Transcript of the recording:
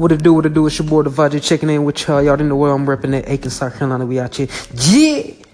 What it do, what it do, it's your boy Divaje checking in with y'all. Y'all in the world? I'm repping at Aiken, South Carolina. We out here. Yeah!